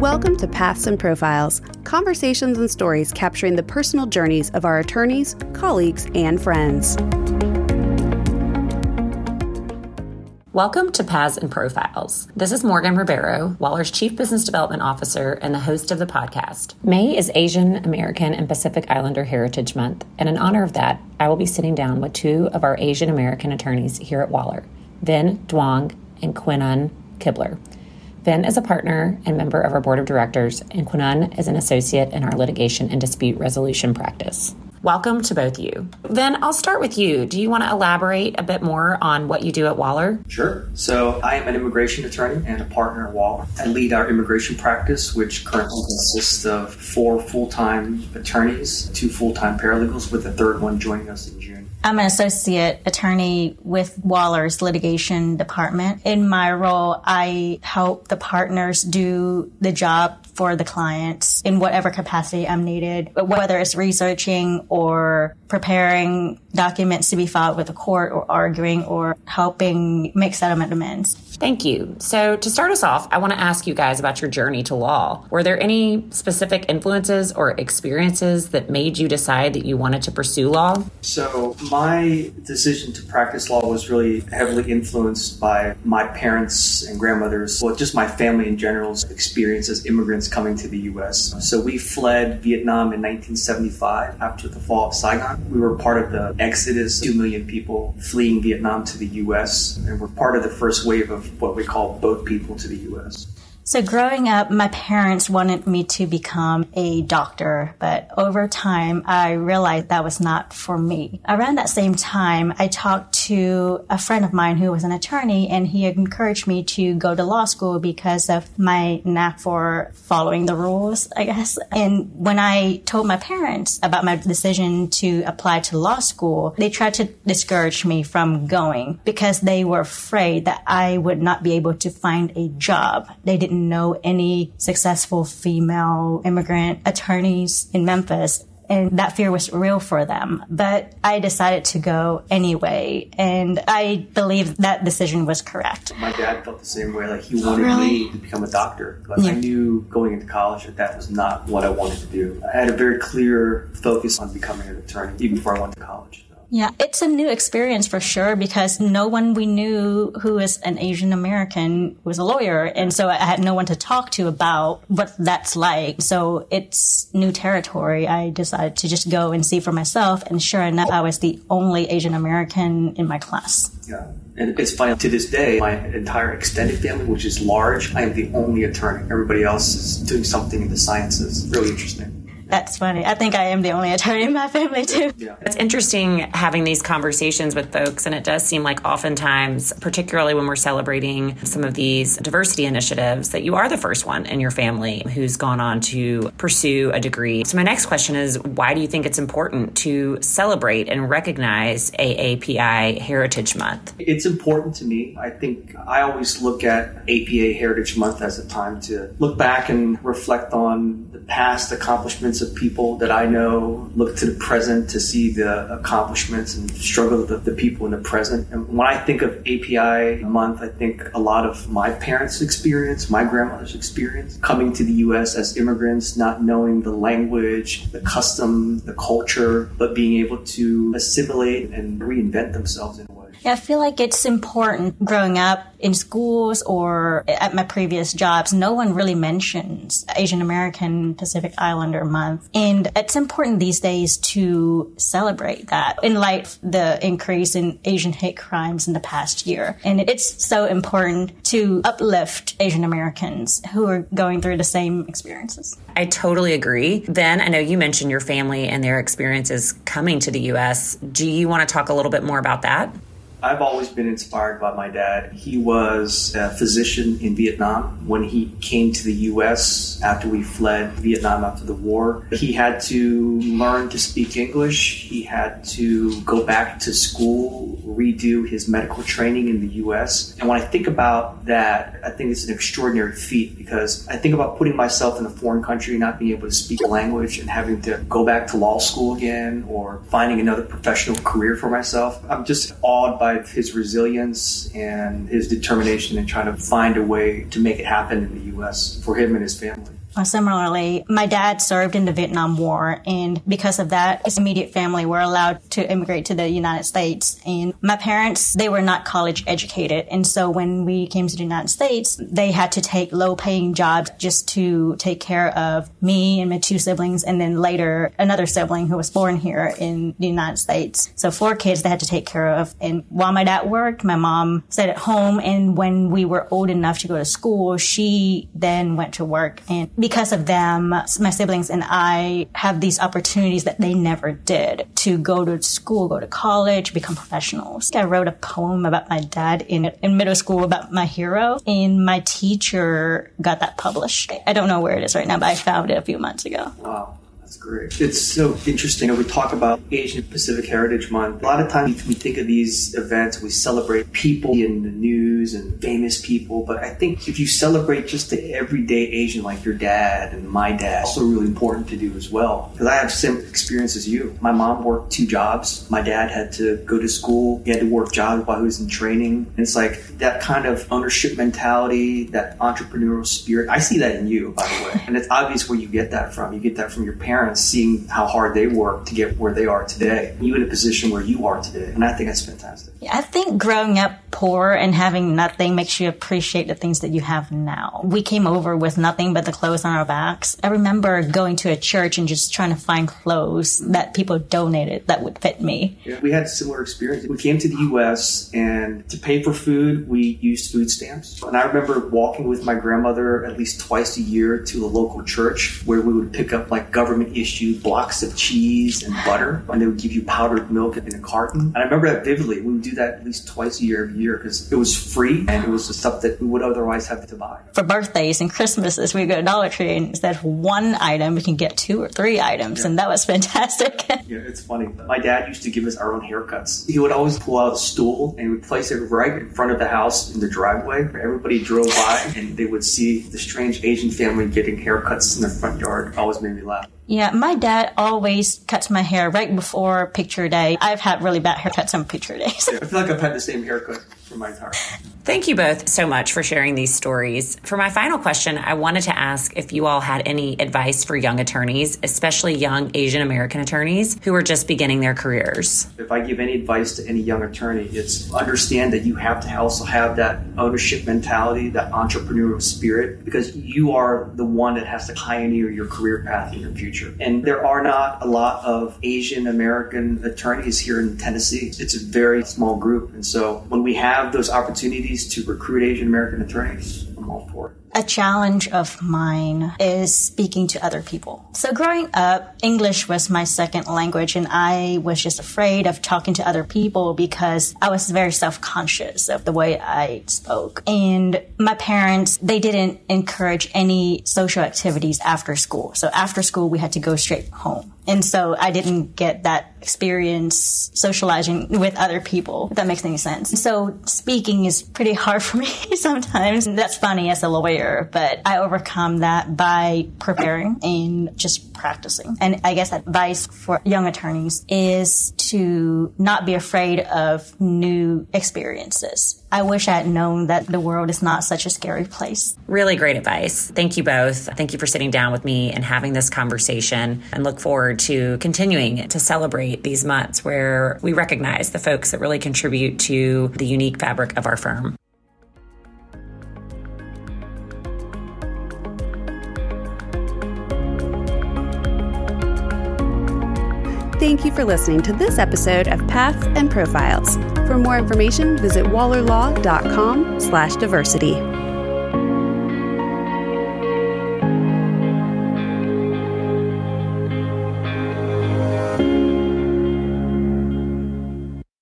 Welcome to Paths and Profiles, conversations and stories capturing the personal journeys of our attorneys, colleagues, and friends. Welcome to Paths and Profiles. This is Morgan Ribeiro, Waller's Chief Business Development Officer and the host of the podcast. May is Asian American and Pacific Islander Heritage Month, and in honor of that, I will be sitting down with two of our Asian American attorneys here at Waller, Vinh Duong and Quynh-Anh Kibler. Vinh is a partner and member of our board of directors, and Quynh-Anh is an associate in our litigation and dispute resolution practice. Welcome to both of you. Vinh, I'll start with you. Do you want to elaborate a bit more on what you do at Waller? Sure. So, I am an immigration attorney and a partner at Waller. I lead our immigration practice, which currently consists of four full time attorneys, two full time paralegals, with a third one joining us in June. I'm an associate attorney with Waller's litigation department. In my role, I help the partners do the job for the clients in whatever capacity I'm needed, whether it's researching or preparing documents to be filed with the court or arguing or helping make settlement demands. Thank you. So, to start us off, I want to ask you guys about your journey to law. Were there any specific influences or experiences that made you decide that you wanted to pursue law? So, my decision to practice law was really heavily influenced by my parents and grandmothers, well, just my family in general's experience as immigrants coming to the U.S. So, we fled Vietnam in 1975 after the fall of Saigon. We were part of the exodus, 2 million people fleeing Vietnam to the U.S., and we're part of the first wave of what we call boat people to the U.S. So growing up, my parents wanted me to become a doctor, but over time, I realized that was not for me. Around that same time, I talked to a friend of mine who was an attorney and he encouraged me to go to law school because of my knack for following the rules, I guess. And when I told my parents about my decision to apply to law school, they tried to discourage me from going because they were afraid that I would not be able to find a job. They didn't know any successful female immigrant attorneys in Memphis. And that fear was real for them. But I decided to go anyway. And I believe that decision was correct. My dad felt the same way. Like he oh, wanted really? me to become a doctor. But yeah. I knew going into college that that was not what I wanted to do. I had a very clear focus on becoming an attorney even before I went to college. Yeah, it's a new experience for sure because no one we knew who is an Asian American was a lawyer. And so I had no one to talk to about what that's like. So it's new territory. I decided to just go and see for myself. And sure enough, I was the only Asian American in my class. Yeah. And it's funny, to this day, my entire extended family, which is large, I am the only attorney. Everybody else is doing something in the sciences. Really interesting. That's funny. I think I am the only attorney in my family too. Yeah. It's interesting having these conversations with folks, and it does seem like oftentimes, particularly when we're celebrating some of these diversity initiatives, that you are the first one in your family who's gone on to pursue a degree. So my next question is, why do you think it's important to celebrate and recognize AAPI Heritage Month? It's important to me. I think I always look at APA Heritage Month as a time to look back and reflect on the past accomplishments of people that I know, look to the present to see the accomplishments and struggle of the, the people in the present. And when I think of API month, I think a lot of my parents' experience, my grandmother's experience, coming to the U.S. as immigrants, not knowing the language, the custom, the culture, but being able to assimilate and reinvent themselves in a way. Yeah, I feel like it's important growing up in schools or at my previous jobs. No one really mentions Asian American Pacific Islander month. And it's important these days to celebrate that in light the increase in Asian hate crimes in the past year. And it's so important to uplift Asian Americans who are going through the same experiences. I totally agree. Then I know you mentioned your family and their experiences coming to the U.S. Do you want to talk a little bit more about that? I've always been inspired by my dad. He was a physician in Vietnam. When he came to the U.S. after we fled Vietnam after the war, he had to learn to speak English. He had to go back to school, redo his medical training in the U.S. And when I think about that, I think it's an extraordinary feat because I think about putting myself in a foreign country, not being able to speak a language, and having to go back to law school again or finding another professional career for myself. I'm just awed by his resilience and his determination in trying to find a way to make it happen in the U.S. for him and his family. Uh, similarly, my dad served in the Vietnam War, and because of that, his immediate family were allowed to immigrate to the United States. And my parents, they were not college educated, and so when we came to the United States, they had to take low-paying jobs just to take care of me and my two siblings, and then later another sibling who was born here in the United States. So four kids they had to take care of. And while my dad worked, my mom stayed at home. And when we were old enough to go to school, she then went to work and because of them, my siblings and I have these opportunities that they never did to go to school, go to college, become professionals. I wrote a poem about my dad in, in middle school about my hero, and my teacher got that published. I don't know where it is right now, but I found it a few months ago. Wow. That's great. It's so interesting. We talk about Asian Pacific Heritage Month. A lot of times we think of these events, we celebrate people in the news and famous people, but I think if you celebrate just the everyday Asian like your dad and my dad, also really important to do as well. Because I have similar experience as you. My mom worked two jobs. My dad had to go to school. He had to work jobs while he was in training. And it's like that kind of ownership mentality, that entrepreneurial spirit. I see that in you, by the way. And it's obvious where you get that from. You get that from your parents parents seeing how hard they work to get where they are today, you in a position where you are today. And I think that's fantastic. I think growing up poor and having nothing makes you appreciate the things that you have now. We came over with nothing but the clothes on our backs. I remember going to a church and just trying to find clothes that people donated that would fit me. Yeah, we had similar experience. We came to the U.S. and to pay for food, we used food stamps. And I remember walking with my grandmother at least twice a year to the local church where we would pick up like government issued blocks of cheese and butter, and they would give you powdered milk in a carton. Mm-hmm. And I remember that vividly. We would do that at least twice a year every year because it was free and it was the stuff that we would otherwise have to buy. For birthdays and Christmases, we go to Dollar Tree and instead of one item, we can get two or three items, yeah. and that was fantastic. yeah, it's funny. My dad used to give us our own haircuts. He would always pull out a stool and he would place it right in front of the house in the driveway. Everybody drove by and they would see the strange Asian family getting haircuts in their front yard. Always made me laugh. Yeah, my dad always cuts my hair right before picture day. I've had really bad haircuts on picture days. I feel like I've had the same haircut for my entire life. Thank you both so much for sharing these stories. For my final question, I wanted to ask if you all had any advice for young attorneys, especially young Asian American attorneys who are just beginning their careers. If I give any advice to any young attorney, it's understand that you have to also have that ownership mentality, that entrepreneurial spirit, because you are the one that has to pioneer your career path in your future. And there are not a lot of Asian American attorneys here in Tennessee. It's a very small group. And so when we have those opportunities, to recruit Asian American attorneys, I'm all for it a challenge of mine is speaking to other people. So growing up, English was my second language and I was just afraid of talking to other people because I was very self-conscious of the way I spoke. And my parents, they didn't encourage any social activities after school. So after school, we had to go straight home. And so I didn't get that experience socializing with other people, if that makes any sense. So speaking is pretty hard for me sometimes. That's funny as a lawyer but I overcome that by preparing and just practicing. And I guess advice for young attorneys is to not be afraid of new experiences. I wish I had known that the world is not such a scary place. Really great advice. Thank you both. Thank you for sitting down with me and having this conversation and look forward to continuing to celebrate these months where we recognize the folks that really contribute to the unique fabric of our firm. Thank you for listening to this episode of Paths and Profiles. For more information, visit wallerlaw.com slash diversity.